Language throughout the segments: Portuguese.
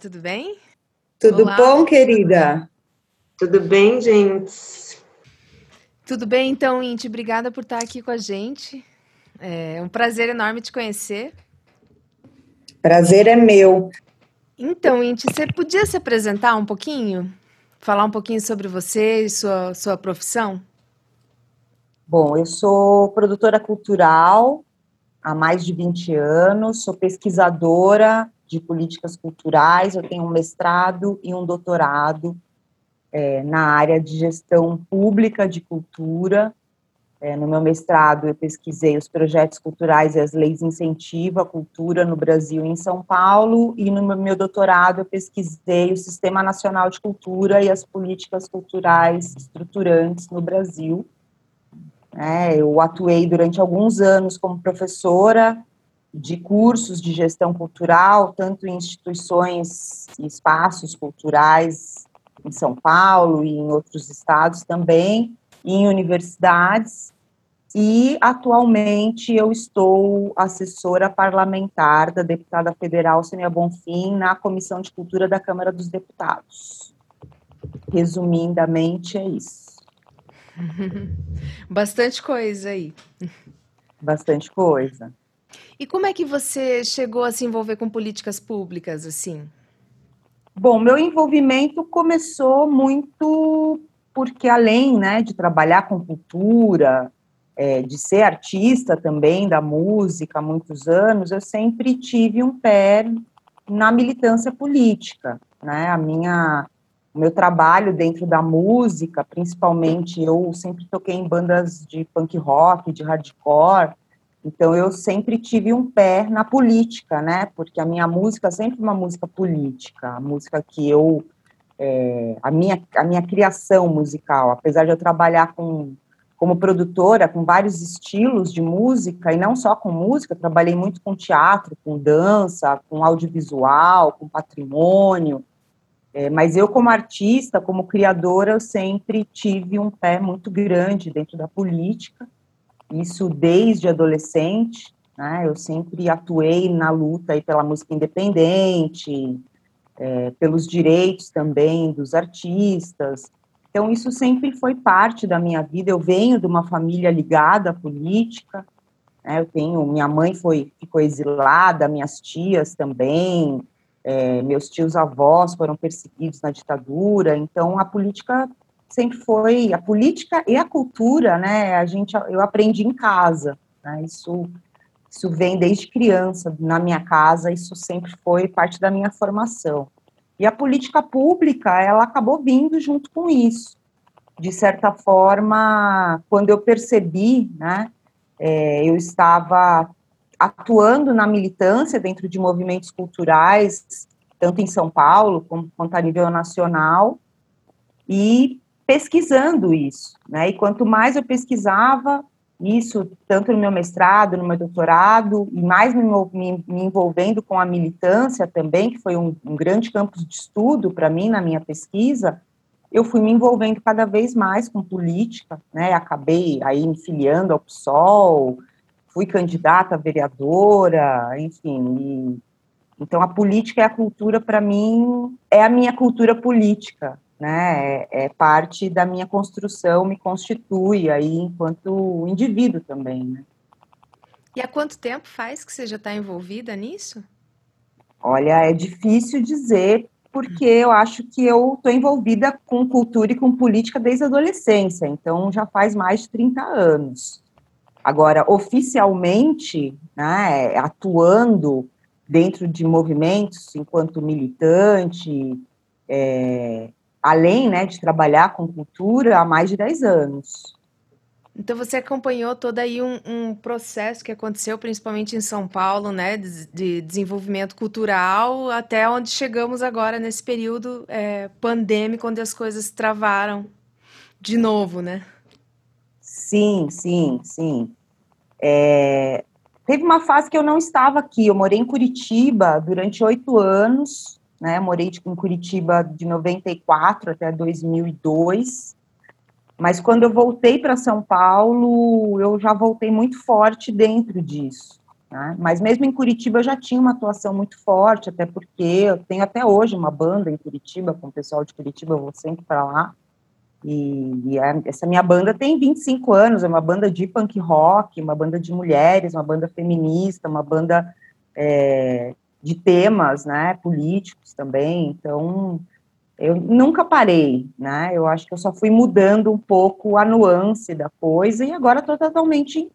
tudo bem? Tudo Olá. bom, querida? Tudo bem, gente? Tudo bem, então, Inti, obrigada por estar aqui com a gente. É um prazer enorme te conhecer. Prazer é meu. Então, Inti, você podia se apresentar um pouquinho? Falar um pouquinho sobre você e sua, sua profissão? Bom, eu sou produtora cultural há mais de 20 anos, sou pesquisadora de políticas culturais, eu tenho um mestrado e um doutorado é, na área de gestão pública de cultura. É, no meu mestrado, eu pesquisei os projetos culturais e as leis incentivam a cultura no Brasil e em São Paulo, e no meu doutorado, eu pesquisei o Sistema Nacional de Cultura e as políticas culturais estruturantes no Brasil. É, eu atuei durante alguns anos como professora de cursos de gestão cultural, tanto em instituições e espaços culturais em São Paulo e em outros estados também, e em universidades, e atualmente eu estou assessora parlamentar da deputada federal Sônia Bonfim na Comissão de Cultura da Câmara dos Deputados. Resumidamente, é isso. Bastante coisa aí. Bastante coisa. E como é que você chegou a se envolver com políticas públicas, assim? Bom, meu envolvimento começou muito porque, além né, de trabalhar com cultura, é, de ser artista também da música há muitos anos, eu sempre tive um pé na militância política. Né? A minha, o meu trabalho dentro da música, principalmente, eu sempre toquei em bandas de punk rock, de hardcore, então eu sempre tive um pé na política, né? Porque a minha música é sempre uma música política, a música que eu é, a minha a minha criação musical, apesar de eu trabalhar com como produtora com vários estilos de música e não só com música, trabalhei muito com teatro, com dança, com audiovisual, com patrimônio. É, mas eu como artista, como criadora, eu sempre tive um pé muito grande dentro da política isso desde adolescente, né, eu sempre atuei na luta aí pela música independente, é, pelos direitos também dos artistas, então isso sempre foi parte da minha vida, eu venho de uma família ligada à política, né, eu tenho, minha mãe foi, ficou exilada, minhas tias também, é, meus tios avós foram perseguidos na ditadura, então a política sempre foi a política e a cultura, né? A gente, eu aprendi em casa, né? Isso, isso vem desde criança na minha casa. Isso sempre foi parte da minha formação. E a política pública, ela acabou vindo junto com isso. De certa forma, quando eu percebi, né? É, eu estava atuando na militância dentro de movimentos culturais, tanto em São Paulo como, quanto a nível nacional, e pesquisando isso, né? E quanto mais eu pesquisava isso, tanto no meu mestrado, no meu doutorado, e mais me, me, me envolvendo com a militância também, que foi um, um grande campo de estudo para mim na minha pesquisa, eu fui me envolvendo cada vez mais com política, né? Acabei aí me filiando ao PSOL, fui candidata a vereadora, enfim. E, então a política e a cultura para mim é a minha cultura política, né, é, é, parte da minha construção, me constitui aí enquanto indivíduo também, né. E há quanto tempo faz que você já está envolvida nisso? Olha, é difícil dizer, porque eu acho que eu estou envolvida com cultura e com política desde a adolescência, então já faz mais de 30 anos. Agora, oficialmente, né, atuando dentro de movimentos enquanto militante, é, além né, de trabalhar com cultura há mais de 10 anos. Então você acompanhou todo aí um, um, processo que aconteceu principalmente em São Paulo, né, de, de desenvolvimento cultural, até onde chegamos agora nesse período é, pandêmico, onde as coisas travaram de novo, né? Sim, sim, sim. É, teve uma fase que eu não estava aqui. Eu morei em Curitiba durante oito anos né? Morei tipo, em Curitiba de 94 até 2002. Mas quando eu voltei para São Paulo, eu já voltei muito forte dentro disso. Né? Mas mesmo em Curitiba eu já tinha uma atuação muito forte, até porque eu tenho até hoje uma banda em Curitiba, com o pessoal de Curitiba, eu vou sempre para lá. E, e a, essa minha banda tem 25 anos, é uma banda de punk rock, uma banda de mulheres, uma banda feminista, uma banda é, de temas, né, políticos também. Então, eu nunca parei, né? Eu acho que eu só fui mudando um pouco a nuance da coisa e agora estou totalmente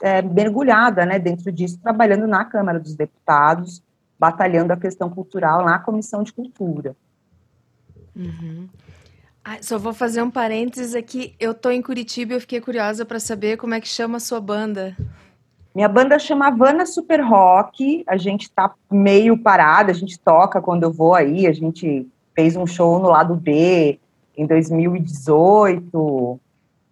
é, mergulhada, né, dentro disso, trabalhando na Câmara dos Deputados, batalhando a questão cultural na Comissão de Cultura. Uhum. Ah, só vou fazer um parênteses aqui. Eu estou em Curitiba e eu fiquei curiosa para saber como é que chama a sua banda. Minha banda chama Havana Super Rock. A gente está meio parada, a gente toca quando eu vou aí, a gente fez um show no lado B em 2018,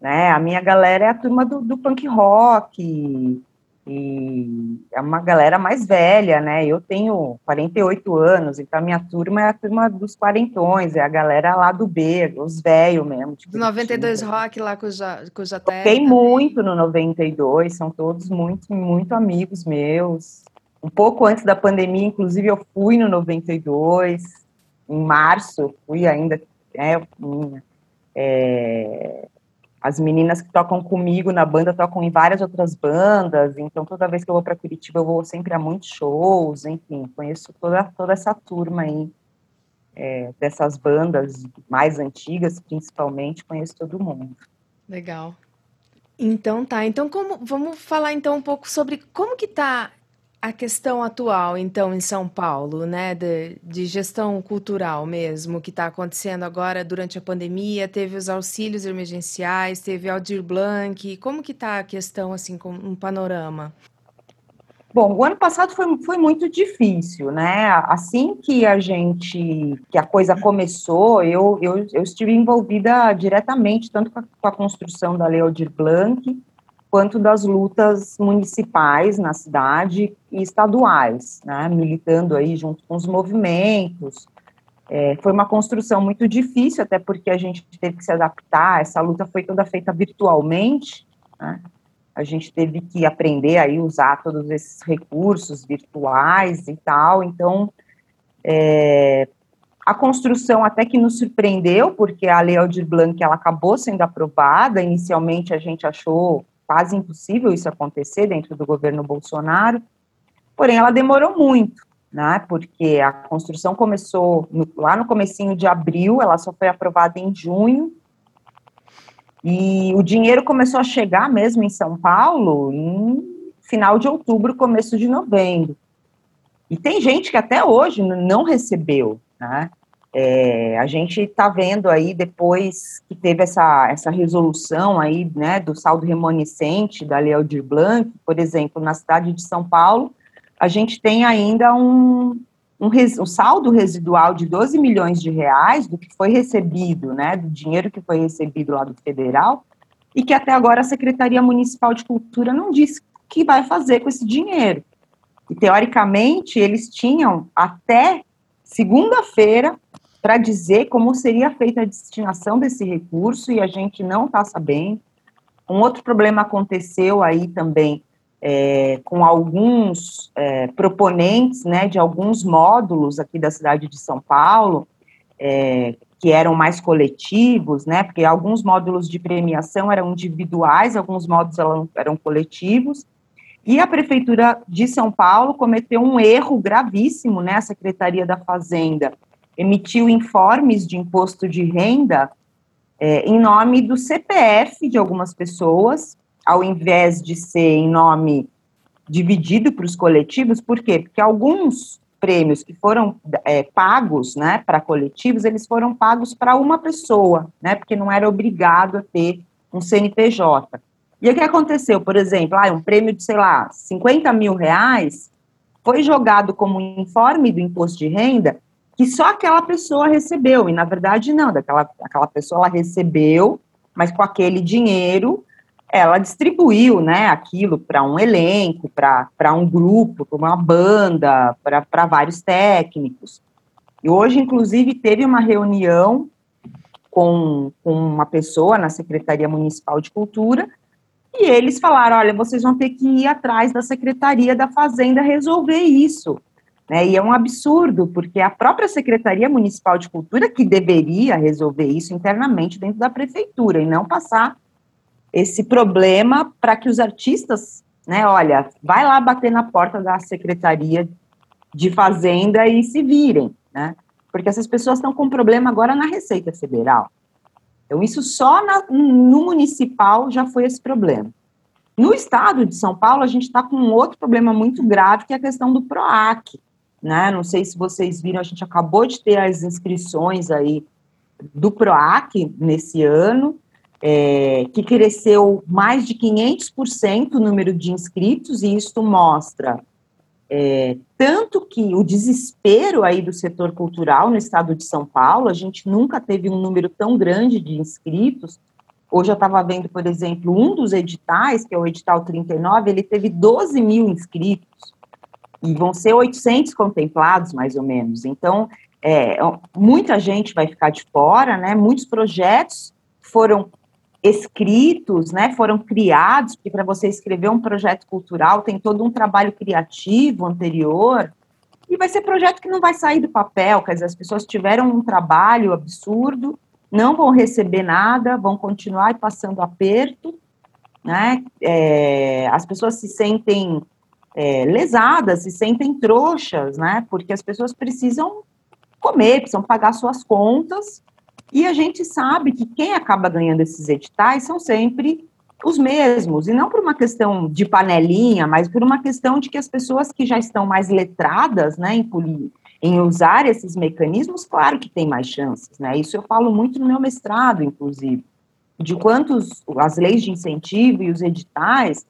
né? A minha galera é a turma do, do punk rock e, é uma galera mais velha, né? Eu tenho 48 anos, então a minha turma é a turma dos quarentões, é a galera lá do B, os velhos mesmo. Tipo, 92 Rock lá com o, ja, com o Jaté. Toquei muito no 92, são todos muito, muito amigos meus. Um pouco antes da pandemia, inclusive, eu fui no 92, em março, fui ainda, é, é, as meninas que tocam comigo na banda tocam em várias outras bandas, então toda vez que eu vou para Curitiba eu vou sempre a muitos shows, enfim, conheço toda, toda essa turma aí, é, dessas bandas mais antigas, principalmente, conheço todo mundo. Legal. Então tá, então como, vamos falar então um pouco sobre como que tá a questão atual, então, em São Paulo, né, de, de gestão cultural mesmo, que está acontecendo agora durante a pandemia, teve os auxílios emergenciais, teve Aldir Blanc, como que está a questão, assim, com um panorama? Bom, o ano passado foi, foi muito difícil, né? Assim que a gente, que a coisa começou, eu, eu, eu estive envolvida diretamente, tanto com a, com a construção da Lei Aldir Blanc, quanto das lutas municipais na cidade e estaduais, né, militando aí junto com os movimentos. É, foi uma construção muito difícil, até porque a gente teve que se adaptar, essa luta foi toda feita virtualmente, né, a gente teve que aprender aí usar todos esses recursos virtuais e tal, então é, a construção até que nos surpreendeu, porque a Lei Aldir Blanc ela acabou sendo aprovada, inicialmente a gente achou quase impossível isso acontecer dentro do governo Bolsonaro, porém ela demorou muito, né, porque a construção começou no, lá no comecinho de abril, ela só foi aprovada em junho, e o dinheiro começou a chegar mesmo em São Paulo em final de outubro, começo de novembro. E tem gente que até hoje não recebeu, né? É, a gente está vendo aí, depois que teve essa, essa resolução aí, né, do saldo remanescente da Lei Aldir Blanc, por exemplo, na cidade de São Paulo, a gente tem ainda um, um, res, um saldo residual de 12 milhões de reais do que foi recebido, né, do dinheiro que foi recebido lá do federal, e que até agora a Secretaria Municipal de Cultura não disse o que vai fazer com esse dinheiro. E, teoricamente, eles tinham até segunda-feira para dizer como seria feita a destinação desse recurso e a gente não está sabendo. Um outro problema aconteceu aí também é, com alguns é, proponentes né, de alguns módulos aqui da cidade de São Paulo, é, que eram mais coletivos, né, porque alguns módulos de premiação eram individuais, alguns módulos eram, eram coletivos, e a Prefeitura de São Paulo cometeu um erro gravíssimo, né, a Secretaria da Fazenda, emitiu informes de imposto de renda é, em nome do CPF de algumas pessoas, ao invés de ser em nome dividido para os coletivos, por quê? Porque alguns prêmios que foram é, pagos, né, para coletivos, eles foram pagos para uma pessoa, né, porque não era obrigado a ter um CNPJ. E o que aconteceu? Por exemplo, ah, um prêmio de, sei lá, 50 mil reais foi jogado como informe do imposto de renda que só aquela pessoa recebeu, e na verdade não, daquela aquela pessoa ela recebeu, mas com aquele dinheiro ela distribuiu, né, aquilo para um elenco, para um grupo, para uma banda, para vários técnicos. E hoje, inclusive, teve uma reunião com, com uma pessoa na Secretaria Municipal de Cultura E eles falaram: olha, vocês vão ter que ir atrás da Secretaria da Fazenda resolver isso. Né? E é um absurdo, porque a própria Secretaria Municipal de Cultura que deveria resolver isso internamente dentro da prefeitura e não passar esse problema para que os artistas, né, olha, vai lá bater na porta da Secretaria de Fazenda e se virem, né? Porque essas pessoas estão com problema agora na Receita Federal. Então, isso só na, no municipal já foi esse problema. No estado de São Paulo, a gente está com um outro problema muito grave, que é a questão do PROAC. Né? Não sei se vocês viram, a gente acabou de ter as inscrições aí do PROAC nesse ano, é, que cresceu mais de 500% o número de inscritos, e isso mostra é, tanto que o desespero aí do setor cultural no estado de São Paulo, a gente nunca teve um número tão grande de inscritos. Hoje eu estava vendo, por exemplo, um dos editais, que é o edital 39, ele teve 12 mil inscritos, e vão ser 800 contemplados, mais ou menos. Então, é, muita gente vai ficar de fora, né? Muitos projetos foram escritos, né, foram criados, porque para você escrever um projeto cultural tem todo um trabalho criativo anterior, e vai ser projeto que não vai sair do papel, quer dizer, as pessoas tiveram um trabalho absurdo, não vão receber nada, vão continuar passando aperto, né, é, as pessoas se sentem é, lesadas, se sentem trouxas, né, porque as pessoas precisam comer, precisam pagar suas contas, e a gente sabe que quem acaba ganhando esses editais são sempre os mesmos, e não por uma questão de panelinha, mas por uma questão de que as pessoas que já estão mais letradas, né, em, em usar esses mecanismos, claro que tem mais chances, né, isso eu falo muito no meu mestrado, inclusive, de quantos as leis de incentivo e os editais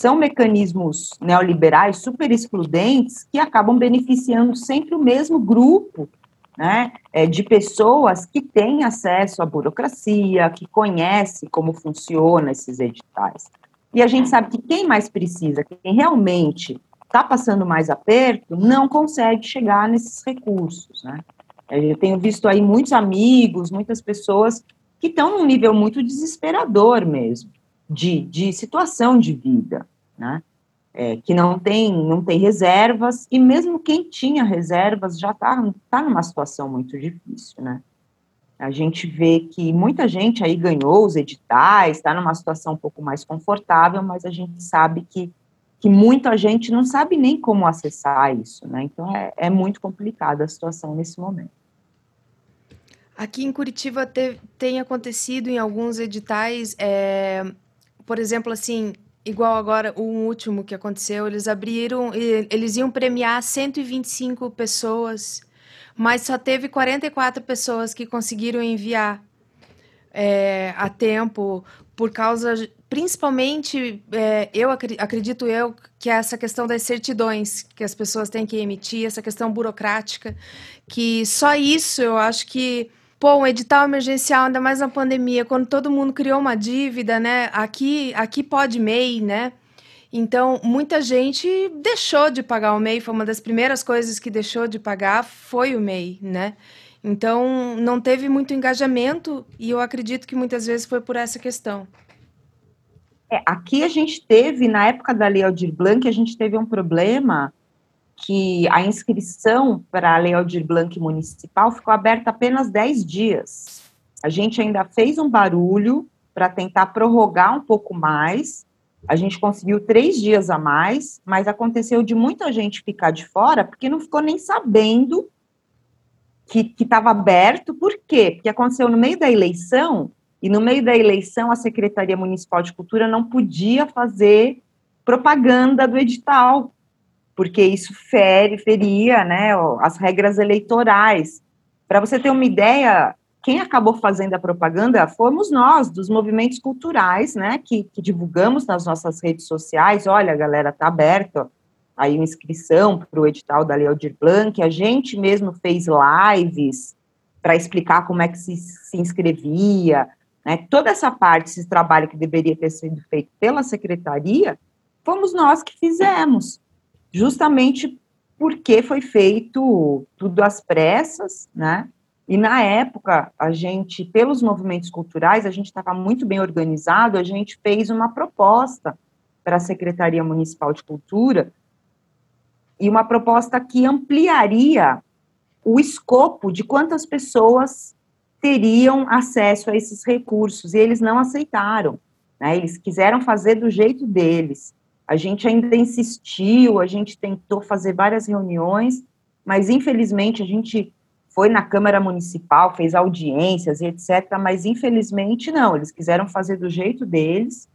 são mecanismos neoliberais super excludentes que acabam beneficiando sempre o mesmo grupo né, é, de pessoas que têm acesso à burocracia, que conhecem como funciona esses editais. E a gente sabe que quem mais precisa, quem realmente está passando mais aperto, não consegue chegar nesses recursos, né? Eu tenho visto aí muitos amigos, muitas pessoas que estão num nível muito desesperador mesmo, de, de situação de vida, né? é, que não tem, não tem reservas, e mesmo quem tinha reservas já está tá numa situação muito difícil, né? A gente vê que muita gente aí ganhou os editais, está numa situação um pouco mais confortável, mas a gente sabe que, que muita gente não sabe nem como acessar isso, né? Então é, é muito complicada a situação nesse momento. Aqui em Curitiba te, tem acontecido em alguns editais, é, por exemplo, assim, igual agora o último que aconteceu, eles abriram, eles iam premiar 125 pessoas, mas só teve 44 pessoas que conseguiram enviar é, a tempo por causa, principalmente, é, eu acredito eu que é essa questão das certidões que as pessoas têm que emitir, essa questão burocrática, que só isso eu acho que Pô, um edital emergencial, ainda mais na pandemia, quando todo mundo criou uma dívida, né? Aqui, aqui pode MEI, né? Então, muita gente deixou de pagar o MEI, foi uma das primeiras coisas que deixou de pagar, foi o MEI, né? Então, não teve muito engajamento e eu acredito que muitas vezes foi por essa questão. É, aqui a gente teve, na época da Lei Aldir Blanc, a gente teve um problema que a inscrição para a Lei Aldir Blanc Municipal ficou aberta apenas 10 dias. A gente ainda fez um barulho para tentar prorrogar um pouco mais. A gente conseguiu três dias a mais, mas aconteceu de muita gente ficar de fora porque não ficou nem sabendo que estava aberto. Por quê? Porque aconteceu no meio da eleição, e no meio da eleição a Secretaria Municipal de Cultura não podia fazer propaganda do edital, porque isso fere, feria né, as regras eleitorais. Para você ter uma ideia, quem acabou fazendo a propaganda fomos nós, dos movimentos culturais, né, que, que divulgamos nas nossas redes sociais, olha, galera, tá aberto aí uma inscrição para o edital da Lei Aldir Blanc, a gente mesmo fez lives para explicar como é que se, se inscrevia, né, toda essa parte, esse trabalho que deveria ter sido feito pela secretaria, fomos nós que fizemos justamente porque foi feito tudo às pressas, né? E na época, a gente, pelos movimentos culturais, a gente estava muito bem organizado, a gente fez uma proposta para a Secretaria Municipal de Cultura e uma proposta que ampliaria o escopo de quantas pessoas teriam acesso a esses recursos, e eles não aceitaram, né? Eles quiseram fazer do jeito deles. A gente ainda insistiu, a gente tentou fazer várias reuniões, mas infelizmente a gente foi na Câmara Municipal, fez audiências e etc., mas infelizmente não, eles quiseram fazer do jeito deles,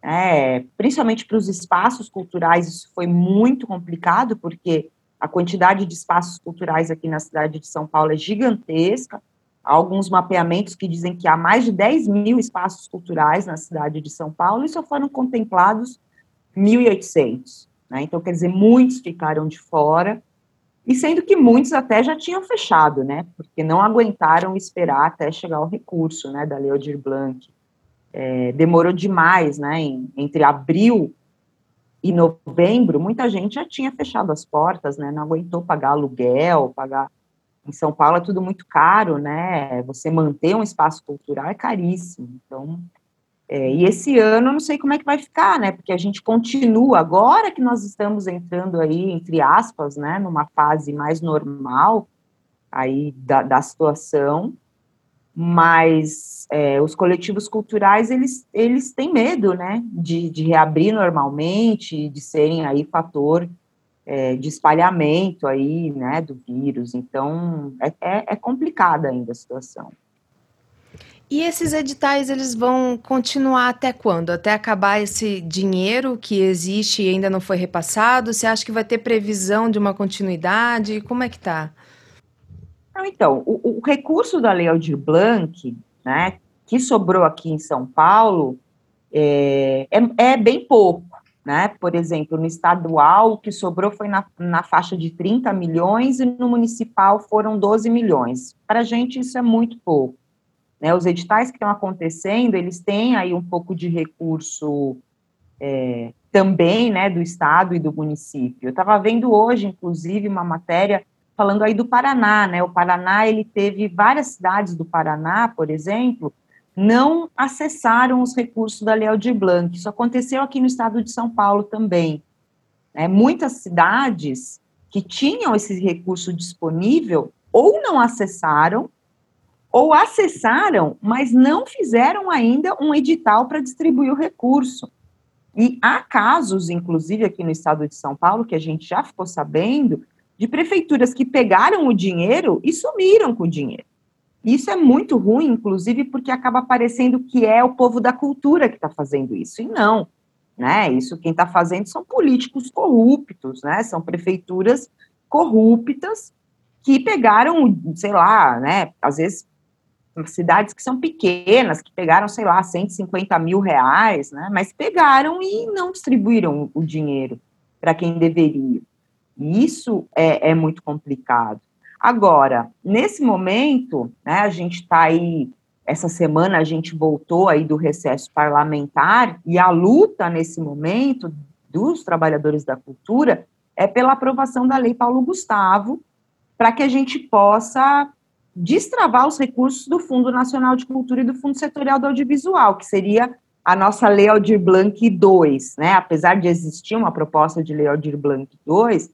é, principalmente para os espaços culturais, isso foi muito complicado, porque a quantidade de espaços culturais aqui na cidade de São Paulo é gigantesca. Há alguns mapeamentos que dizem que há mais de 10 mil espaços culturais na cidade de São Paulo e só foram contemplados 1.800. Né? Então, quer dizer, muitos ficaram de fora, e sendo que muitos até já tinham fechado, né? Porque não aguentaram esperar até chegar o recurso né, da Lei Aldir Blanc. É, demorou demais, né? Em, entre abril e novembro, muita gente já tinha fechado as portas, né? Não aguentou pagar aluguel, pagar. Em São Paulo é tudo muito caro, né? Você manter um espaço cultural é caríssimo. Então, é, e esse ano eu não sei como é que vai ficar, né? Porque a gente continua, agora que nós estamos entrando aí, entre aspas, né, numa fase mais normal aí da, da situação, mas é, os coletivos culturais, eles, eles têm medo, né, de, de reabrir normalmente, de serem aí fator é, de espalhamento aí, né, do vírus, então é, é, é complicada ainda a situação. E esses editais, eles vão continuar até quando? Até acabar esse dinheiro que existe e ainda não foi repassado? Você acha que vai ter previsão de uma continuidade? Como é que tá? Então, o, o recurso da Lei Aldir Blanc, né, que sobrou aqui em São Paulo, é, é, é, bem pouco, né? Por exemplo, no estadual, o que sobrou foi na, na faixa de 30 milhões e no municipal foram 12 milhões. Para a gente, isso é muito pouco. Né? Os editais que estão acontecendo, eles têm aí um pouco de recurso é, também, né, do estado e do município. Eu estava vendo hoje, inclusive, uma matéria falando aí do Paraná, né? O Paraná ele teve várias cidades do Paraná, por exemplo, não acessaram os recursos da Lei Aldir Blanc. Isso aconteceu aqui no estado de São Paulo também. É, muitas cidades que tinham esse recurso disponível ou não acessaram ou acessaram, mas não fizeram ainda um edital para distribuir o recurso. E há casos, inclusive aqui no estado de São Paulo, que a gente já ficou sabendo, de prefeituras que pegaram o dinheiro e sumiram com o dinheiro. Isso é muito ruim, inclusive, porque acaba parecendo que é o povo da cultura que está fazendo isso. E não, né? Isso quem está fazendo são políticos corruptos, né? São prefeituras corruptas que pegaram, sei lá, né? Às vezes cidades que são pequenas, que pegaram, sei lá, 150 mil reais, né? Mas pegaram e não distribuíram o dinheiro para quem deveria. Isso é, é muito complicado. Agora, nesse momento, né, a gente está aí, essa semana a gente voltou aí do recesso parlamentar, e a luta nesse momento dos trabalhadores da cultura é pela aprovação da Lei Paulo Gustavo, para que a gente possa destravar os recursos do Fundo Nacional de Cultura e do Fundo Setorial do Audiovisual, que seria a nossa Lei Aldir Blanc 2, né? Apesar de existir uma proposta de Lei Aldir Blanc 2,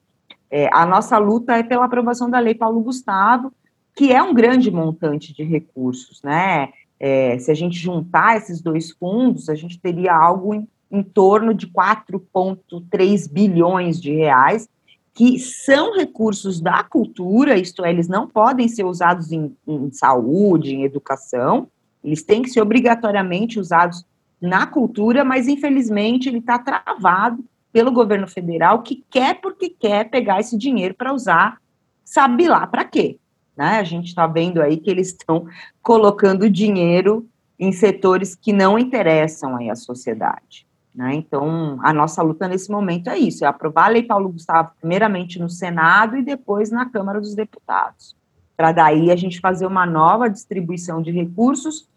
é, a nossa luta é pela aprovação da Lei Paulo Gustavo, que é um grande montante de recursos, né? É, se a gente juntar esses dois fundos, a gente teria algo em, em torno de 4,3 bilhões de reais, que são recursos da cultura, isto é, eles não podem ser usados em, em saúde, em educação, eles têm que ser obrigatoriamente usados na cultura, mas infelizmente ele está travado pelo governo federal que quer porque quer pegar esse dinheiro para usar, sabe lá para quê. Né? A gente está vendo aí que eles estão colocando dinheiro em setores que não interessam aí à sociedade. Né? Então, a nossa luta nesse momento é isso, é aprovar a Lei Paulo Gustavo primeiramente no Senado e depois na Câmara dos Deputados, para daí a gente fazer uma nova distribuição de recursos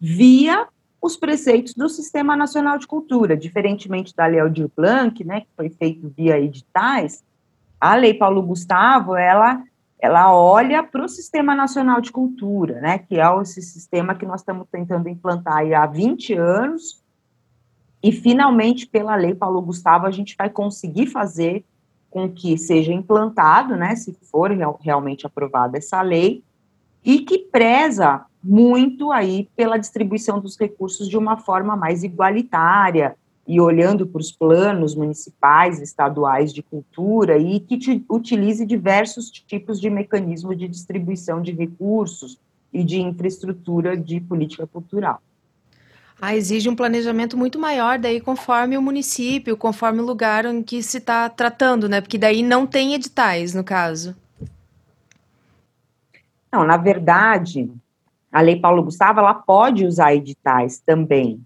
via os preceitos do Sistema Nacional de Cultura, diferentemente da Lei Aldir Blanc, né, que foi feito via editais, a Lei Paulo Gustavo, ela ela olha para o Sistema Nacional de Cultura, né, que é esse sistema que nós estamos tentando implantar há 20 anos, e finalmente, pela lei Paulo Gustavo, a gente vai conseguir fazer com que seja implantado, né, se for realmente aprovada essa lei, e que preza muito aí pela distribuição dos recursos de uma forma mais igualitária, e olhando para os planos municipais, estaduais de cultura e que utilize diversos tipos de mecanismo de distribuição de recursos e de infraestrutura de política cultural. Ah, exige um planejamento muito maior daí conforme o município, conforme o lugar em que se está tratando, né? Porque daí não tem editais, no caso. Não, na verdade, a Lei Paulo Gustavo, ela pode usar editais também,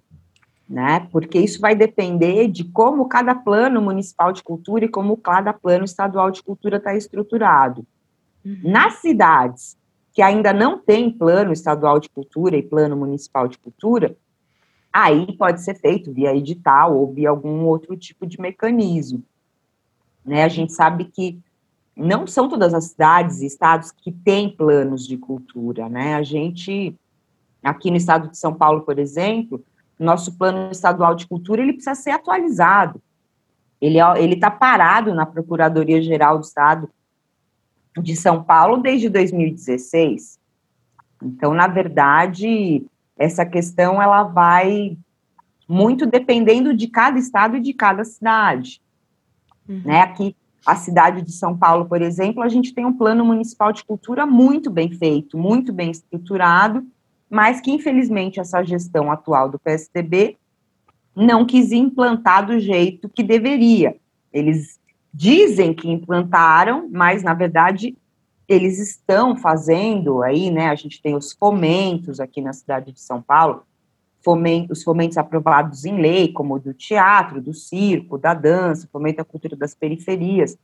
né? Porque isso vai depender de como cada plano municipal de cultura e como cada plano estadual de cultura está estruturado. Uhum. Nas cidades que ainda não tem plano estadual de cultura e plano municipal de cultura, aí pode ser feito via edital ou via algum outro tipo de mecanismo. Né? A gente sabe que não são todas as cidades e estados que têm planos de cultura, né? A gente, aqui no estado de São Paulo, por exemplo, nosso plano estadual de cultura ele precisa ser atualizado. Ele ele está parado na Procuradoria Geral do Estado de São Paulo desde 2016. Então, na verdade, essa questão ela vai muito dependendo de cada estado e de cada cidade. Uhum. Né? Aqui, a cidade de São Paulo, por exemplo, a gente tem um plano municipal de cultura muito bem feito, muito bem estruturado, mas que infelizmente essa gestão atual do PSDB não quis implantar do jeito que deveria. Eles dizem que implantaram, mas na verdade eles estão fazendo aí, né? A gente tem os fomentos aqui na cidade de São Paulo, fomentos, os fomentos aprovados em lei, como do teatro, do circo, da dança, fomento à cultura das periferias,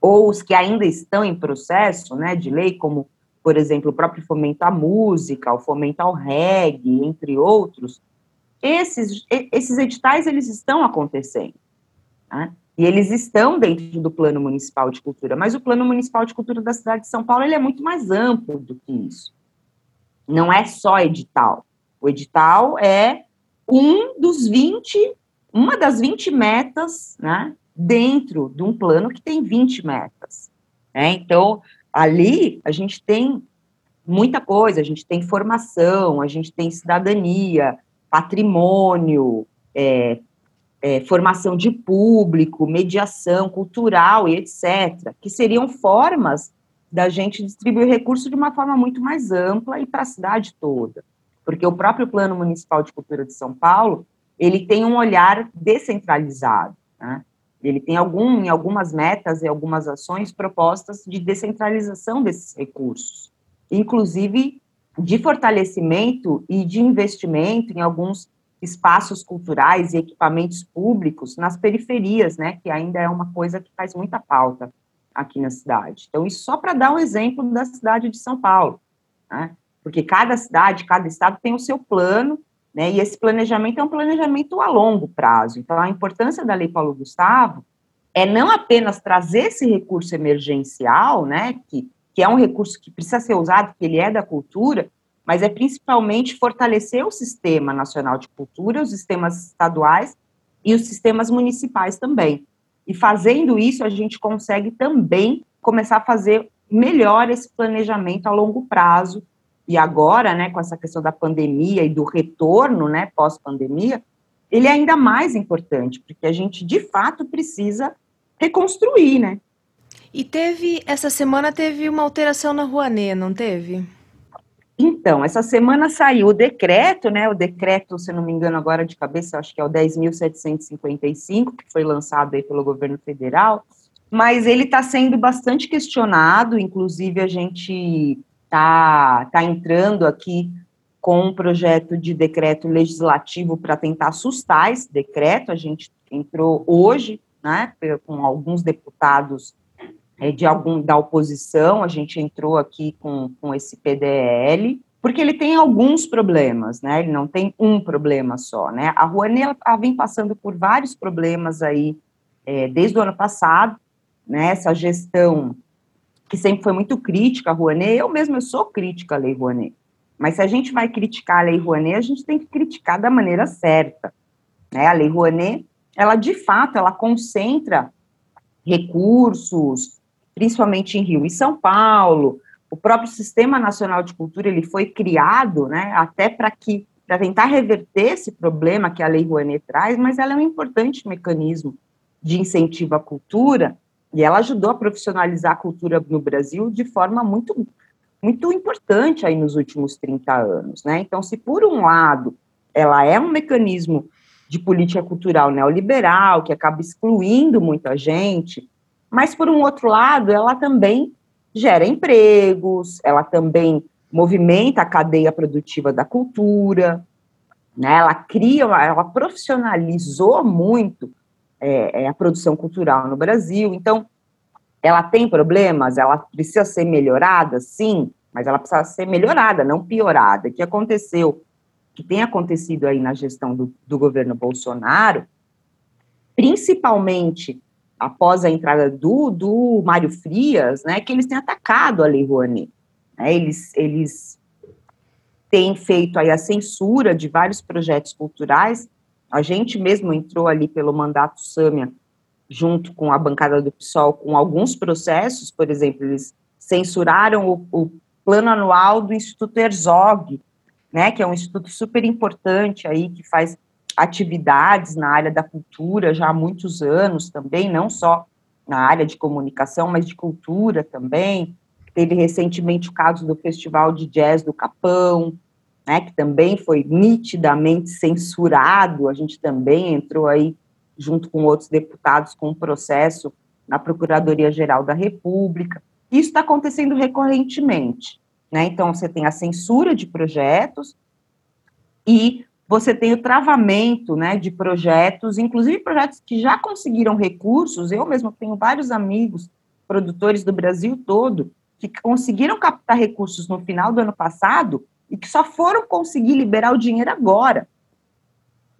ou os que ainda estão em processo, né, de lei, como por exemplo, o próprio fomento à música, o fomento ao reggae, entre outros, esses, esses editais, eles estão acontecendo, né? E eles estão dentro do Plano Municipal de Cultura, mas o Plano Municipal de Cultura da cidade de São Paulo, ele é muito mais amplo do que isso. Não é só edital. O edital é um dos 20, uma das 20 metas, né, dentro de um plano que tem 20 metas. Né? Então, ali a gente tem muita coisa, a gente tem formação, a gente tem cidadania, patrimônio, é, é, formação de público, mediação cultural e etc., que seriam formas da gente distribuir recursos de uma forma muito mais ampla e para a cidade toda. Porque o próprio Plano Municipal de Cultura de São Paulo, ele tem um olhar descentralizado, né? Ele tem algum, em algumas metas e algumas ações propostas de descentralização desses recursos, inclusive de fortalecimento e de investimento em alguns espaços culturais e equipamentos públicos nas periferias, né, que ainda é uma coisa que faz muita falta aqui na cidade. Então, isso só para dar um exemplo da cidade de São Paulo, né, porque cada cidade, cada estado tem o seu plano né? E esse planejamento é um planejamento a longo prazo. Então, a importância da Lei Paulo Gustavo é não apenas trazer esse recurso emergencial, né, que, que é um recurso que precisa ser usado, que ele é da cultura, mas é principalmente fortalecer o sistema nacional de cultura, os sistemas estaduais e os sistemas municipais também. E fazendo isso, a gente consegue também começar a fazer melhor esse planejamento a longo prazo e agora, né, com essa questão da pandemia e do retorno, né, pós-pandemia, ele é ainda mais importante, porque a gente, de fato, precisa reconstruir, né. E teve, essa semana teve uma alteração na Rouanet, não teve? Então, essa semana saiu o decreto, né, o decreto, se não me engano agora de cabeça, acho que é o 10.755, que foi lançado aí pelo governo federal, mas ele está sendo bastante questionado, inclusive a gente está tá entrando aqui com um projeto de decreto legislativo para tentar assustar esse decreto. A gente entrou hoje, né, com alguns deputados é, de algum da oposição, a gente entrou aqui com, com esse PDL, porque ele tem alguns problemas, né? Ele não tem um problema só, né? A Rouanet ela vem passando por vários problemas aí é, desde o ano passado, né? Essa gestão que sempre foi muito crítica a Rouanet, eu mesma sou crítica à Lei Rouanet, mas se a gente vai criticar a Lei Rouanet, a gente tem que criticar da maneira certa. Né? A Lei Rouanet, ela de fato, ela concentra recursos, principalmente em Rio e São Paulo. O próprio Sistema Nacional de Cultura ele foi criado, né, até para que para tentar reverter esse problema que a Lei Rouanet traz, mas ela é um importante mecanismo de incentivo à cultura e ela ajudou a profissionalizar a cultura no Brasil de forma muito muito importante aí nos últimos 30 anos, né? Então, se por um lado ela é um mecanismo de política cultural neoliberal que acaba excluindo muita gente, mas por um outro lado ela também gera empregos, ela também movimenta a cadeia produtiva da cultura, né? Ela cria, ela profissionalizou muito é, é, a produção cultural no Brasil. Então, ela tem problemas, ela precisa ser melhorada, sim, mas ela precisa ser melhorada, não piorada. O que aconteceu, que tem acontecido aí na gestão do, do governo Bolsonaro, principalmente após a entrada do, do Mário Frias, né, que eles têm atacado a Lei Rouanet. Né, eles, eles têm feito aí a censura de vários projetos culturais. A gente mesmo entrou ali pelo mandato Sâmia junto com a bancada do PSOL, com alguns processos, por exemplo, eles censuraram o, o plano anual do Instituto Herzog, né, que é um instituto super importante aí, que faz atividades na área da cultura já há muitos anos também, não só na área de comunicação, mas de cultura também. Teve recentemente o caso do Festival de Jazz do Capão, né, que também foi nitidamente censurado, a gente também entrou aí junto com outros deputados, com um processo na Procuradoria-Geral da República. Isso está acontecendo recorrentemente. Né? Então, você tem a censura de projetos e você tem o travamento né, de projetos, inclusive projetos que já conseguiram recursos. Eu mesmo tenho vários amigos, produtores do Brasil todo, que conseguiram captar recursos no final do ano passado e que só foram conseguir liberar o dinheiro agora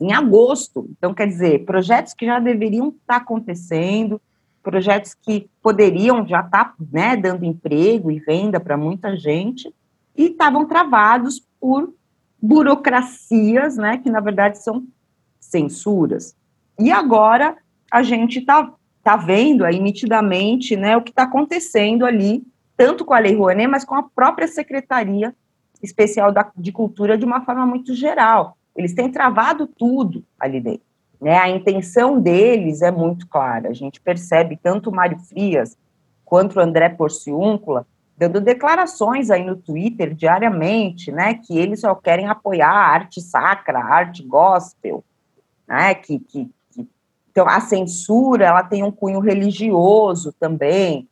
em agosto. Então, quer dizer, projetos que já deveriam estar acontecendo, projetos que poderiam já estar né, dando emprego e venda para muita gente, e estavam travados por burocracias, né, que na verdade são censuras. E agora a gente está tá vendo aí nitidamente né, o que está acontecendo ali, tanto com a Lei Rouanet, mas com a própria Secretaria Especial da, de Cultura de uma forma muito geral. Eles têm travado tudo ali dentro. Né? A intenção deles é muito clara. A gente percebe tanto o Mário Frias quanto o André Porciúncula dando declarações aí no Twitter diariamente, né, que eles só querem apoiar a arte sacra, a arte gospel, né, que, que, que, então a censura, ela tem um cunho religioso também,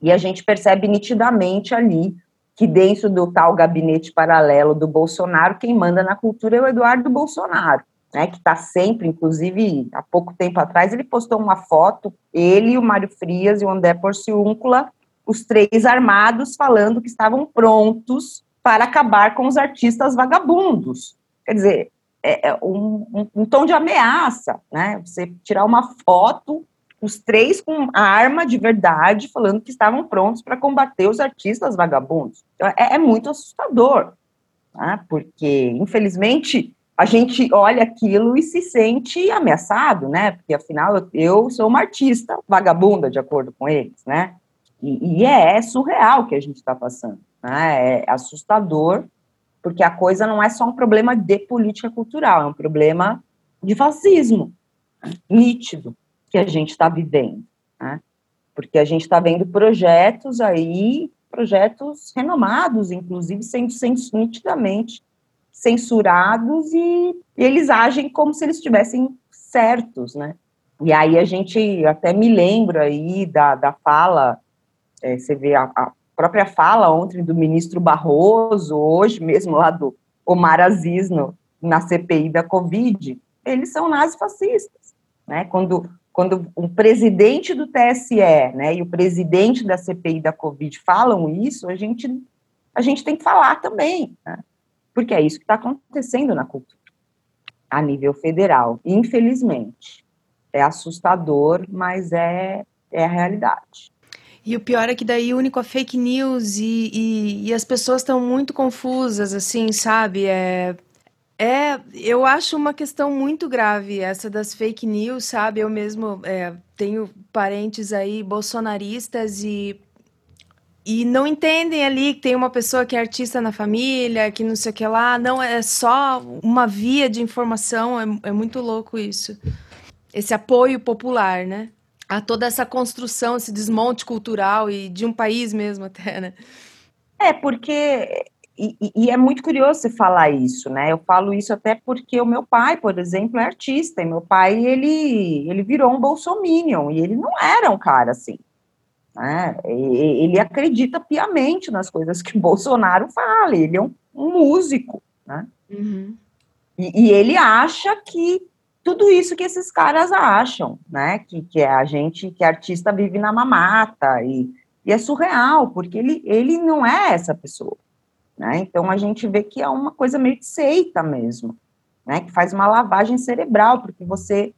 e a gente percebe nitidamente ali que dentro do tal gabinete paralelo do Bolsonaro, quem manda na cultura é o Eduardo Bolsonaro, né, que está sempre, inclusive, há pouco tempo atrás, ele postou uma foto, ele, o Mário Frias e o André Porciúncula, os três armados, falando que estavam prontos para acabar com os artistas vagabundos. Quer dizer, é, é um, um, um tom de ameaça, né, você tirar uma foto os três com arma de verdade, falando que estavam prontos para combater os artistas vagabundos. Então, é, é muito assustador, né? porque, infelizmente, a gente olha aquilo e se sente ameaçado, né? Porque, afinal, eu, eu sou uma artista vagabunda, de acordo com eles, né? E, e é, é surreal o que a gente está passando, né? É assustador, porque a coisa não é só um problema de política cultural, é um problema de fascismo, nítido que a gente está vivendo, né? Porque a gente está vendo projetos aí, projetos renomados, inclusive, sendo, sendo nitidamente censurados e, e eles agem como se eles estivessem certos, né? E aí a gente até me lembra aí da, da fala, é, você vê a, a, própria fala ontem do ministro Barroso, hoje mesmo lá do Omar Aziz no, na CPI da Covid, eles são nazifascistas, né? Quando quando o presidente do TSE né, e o presidente da CPI da Covid falam isso, a gente, a gente tem que falar também, né, porque é isso que está acontecendo na cultura, a nível federal. Infelizmente, é assustador, mas é, é a realidade. E o pior é que daí une com a fake news e, e, e as pessoas estão muito confusas, assim, sabe? É, é, eu acho uma questão muito grave essa das fake news, sabe? Eu mesmo é, tenho parentes aí bolsonaristas e e não entendem ali que tem uma pessoa que é artista na família, que não sei o que lá. Não, é só uma via de informação. É, é muito louco isso. Esse apoio popular, né? A toda essa construção, esse desmonte cultural e de um país mesmo até, né? É, porque e, e, é muito curioso você falar isso, né? Eu falo isso até porque o meu pai, por exemplo, é artista, e meu pai, ele, ele virou um bolsominion, e ele não era um cara assim. Né? Ele acredita piamente nas coisas que o Bolsonaro fala, ele é um, um músico, né? Uhum. E, e, ele acha que tudo isso que esses caras acham, né? Que, que a gente, que artista vive na mamata, e, e é surreal, porque ele, ele não é essa pessoa. Né? Então a gente vê que é uma coisa meio de seita mesmo, né? Que faz uma lavagem cerebral, porque você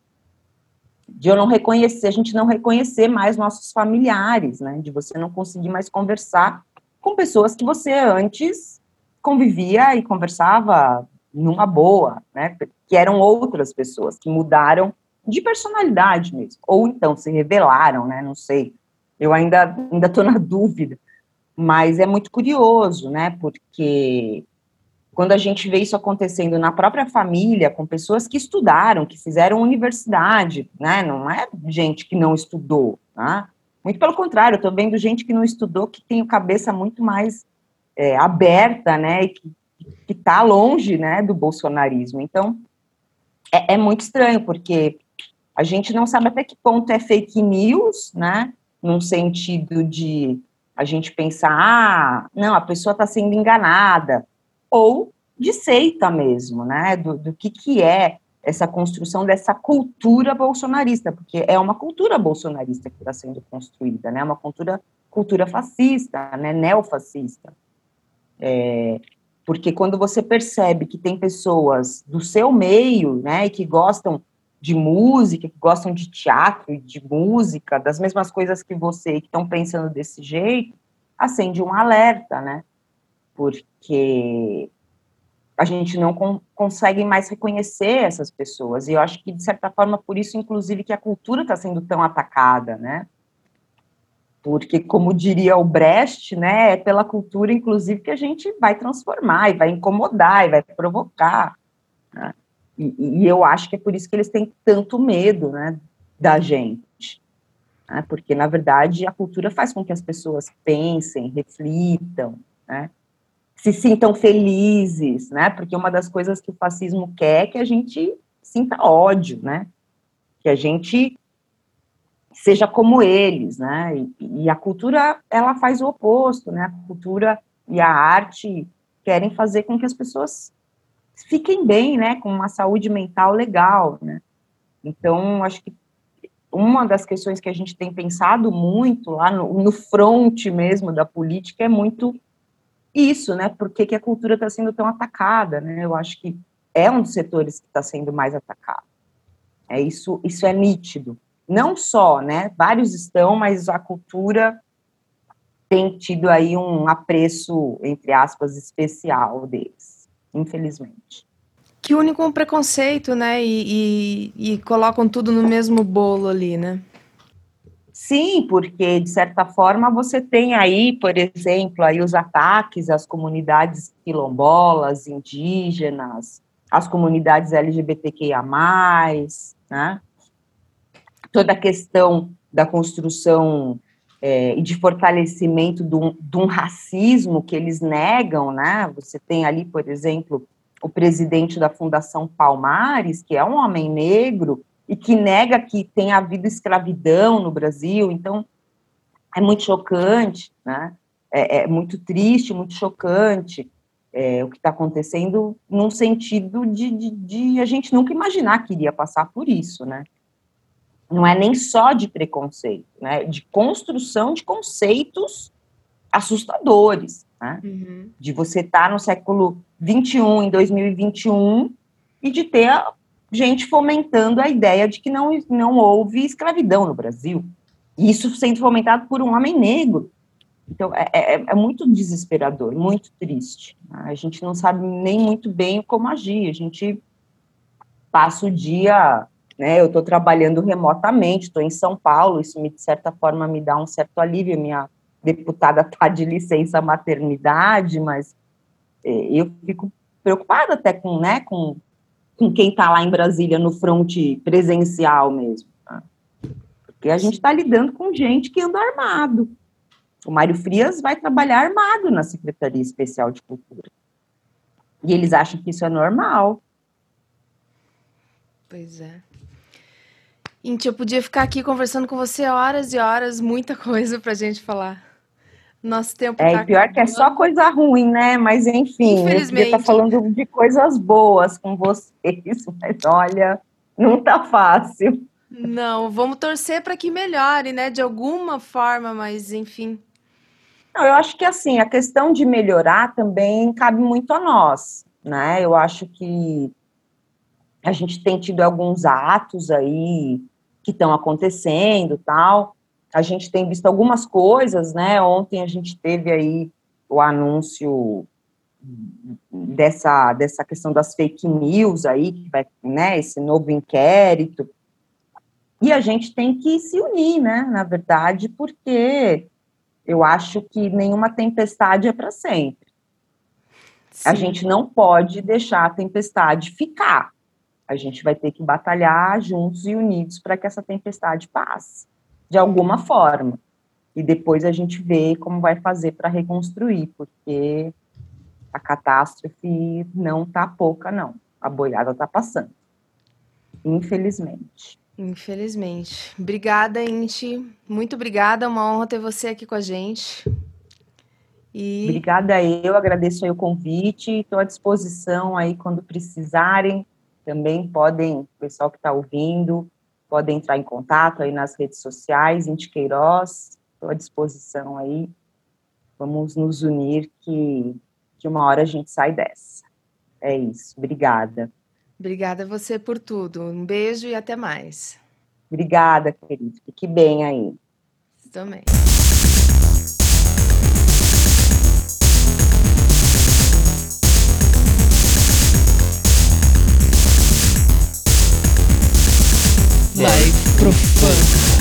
de eu não reconhecer, a gente não reconhecer mais nossos familiares, né? De você não conseguir mais conversar com pessoas que você antes convivia e conversava numa boa, né? Que eram outras pessoas que mudaram de personalidade mesmo, ou então se revelaram, né? Não sei. Eu ainda ainda estou na dúvida, mas é muito curioso, né? Porque quando a gente vê isso acontecendo na própria família, com pessoas que estudaram, que fizeram universidade, né? Não é gente que não estudou, tá? Muito pelo contrário, eu estou vendo gente que não estudou, que tem cabeça muito mais é, aberta, né? E que está longe, né, do bolsonarismo. Então, é, é muito estranho, porque a gente não sabe até que ponto é fake news, né? Num sentido de a gente pensar, ah, não, a pessoa está sendo enganada, ou de seita mesmo, né, do, do que, que é essa construção dessa cultura bolsonarista, porque é uma cultura bolsonarista que está sendo construída, né, uma cultura, cultura fascista, né, neofascista. É, porque quando você percebe que tem pessoas do seu meio, né, que gostam de música, que gostam de teatro de música, das mesmas coisas que você, que estão pensando desse jeito, acende um alerta, né, porque a gente não con consegue mais reconhecer essas pessoas. E eu acho que, de certa forma, por isso, inclusive, que a cultura está sendo tão atacada, né? Porque, como diria o Brecht, né, é pela cultura, inclusive, que a gente vai transformar, e vai incomodar, e vai provocar. Né? E, e, eu acho que é por isso que eles têm tanto medo, né, da gente. Né? Porque, na verdade, a cultura faz com que as pessoas pensem, reflitam, né? se sintam felizes, né? Porque uma das coisas que o fascismo quer é que a gente sinta ódio, né? Que a gente seja como eles, né? E, e, a cultura ela faz o oposto, né? A cultura e a arte querem fazer com que as pessoas fiquem bem, né? Com uma saúde mental legal, né? Então, acho que uma das questões que a gente tem pensado muito lá no, no front mesmo da política é muito isso, né? Por que, que a cultura está sendo tão atacada, né? Eu acho que é um dos setores que está sendo mais atacado. É isso, isso é nítido. Não só, né? Vários estão, mas a cultura tem tido aí um apreço, entre aspas, especial deles, infelizmente. Que único um preconceito, né? E, e, e colocam tudo no mesmo bolo ali, né? Sim, porque de certa forma você tem aí, por exemplo, aí os ataques às comunidades quilombolas, indígenas, às comunidades LGBTQIA+, né? Toda a questão da construção é, e de fortalecimento de um, de um, racismo que eles negam, né? Você tem ali, por exemplo, o presidente da Fundação Palmares, que é um homem negro, e que nega que tenha havido escravidão no Brasil. Então, é muito chocante, né? É, é muito triste, muito chocante é, o que está acontecendo, num sentido de, de, de, a gente nunca imaginar que iria passar por isso, né? Não é nem só de preconceito, né? De construção de conceitos assustadores, né? Uhum. De você estar tá no século 21, em 2021, e de ter gente fomentando a ideia de que não, não houve escravidão no Brasil. E isso sendo fomentado por um homem negro. Então, é, é, é, muito desesperador, muito triste. A gente não sabe nem muito bem como agir. A gente passa o dia, né? Eu estou trabalhando remotamente, estou em São Paulo, isso, me, de certa forma, me dá um certo alívio. Minha deputada está de licença maternidade, mas é, eu fico preocupada até com, né, com, com quem está lá em Brasília no fronte presencial mesmo. Tá? Porque a gente está lidando com gente que anda armado o Mário Frias vai trabalhar armado na Secretaria Especial de Cultura. E eles acham que isso é normal. Pois é. Inti, eu podia ficar aqui conversando com você horas e horas, muita coisa para a gente falar. Nosso tempo É, tá pior acabando. que é só coisa ruim, né? Mas enfim, eu queria estar falando de coisas boas com vocês, mas olha, não tá fácil. Não, vamos torcer para que melhore, né? De alguma forma, mas enfim. Não, eu acho que assim, a questão de melhorar também cabe muito a nós, né? Eu acho que a gente tem tido alguns atos aí que estão acontecendo, tal. A gente tem visto algumas coisas, né? Ontem a gente teve aí o anúncio dessa dessa questão das fake news aí, que vai, né, esse novo inquérito. E a gente tem que se unir, né, na verdade, porque eu acho que nenhuma tempestade é para sempre. Sim. A gente não pode deixar a tempestade ficar. A gente vai ter que batalhar juntos e unidos para que essa tempestade passe, de alguma forma. E depois a gente vê como vai fazer para reconstruir, porque a catástrofe não está pouca, não. A boiada está passando. Infelizmente. Infelizmente. Obrigada, Inti. Muito obrigada. É uma honra ter você aqui com a gente. E... Obrigada eu, agradeço aí o convite. Estou à disposição aí quando precisarem. Também podem, o pessoal que está ouvindo, podem entrar em contato aí nas redes sociais, Inti Queiroz. Estou à disposição aí. Vamos nos unir que, que uma hora a gente sai dessa. É isso. Obrigada. Obrigada a você por tudo. Um beijo e até mais. Obrigada, querido. Fique bem aí. Também. like Kruppberg.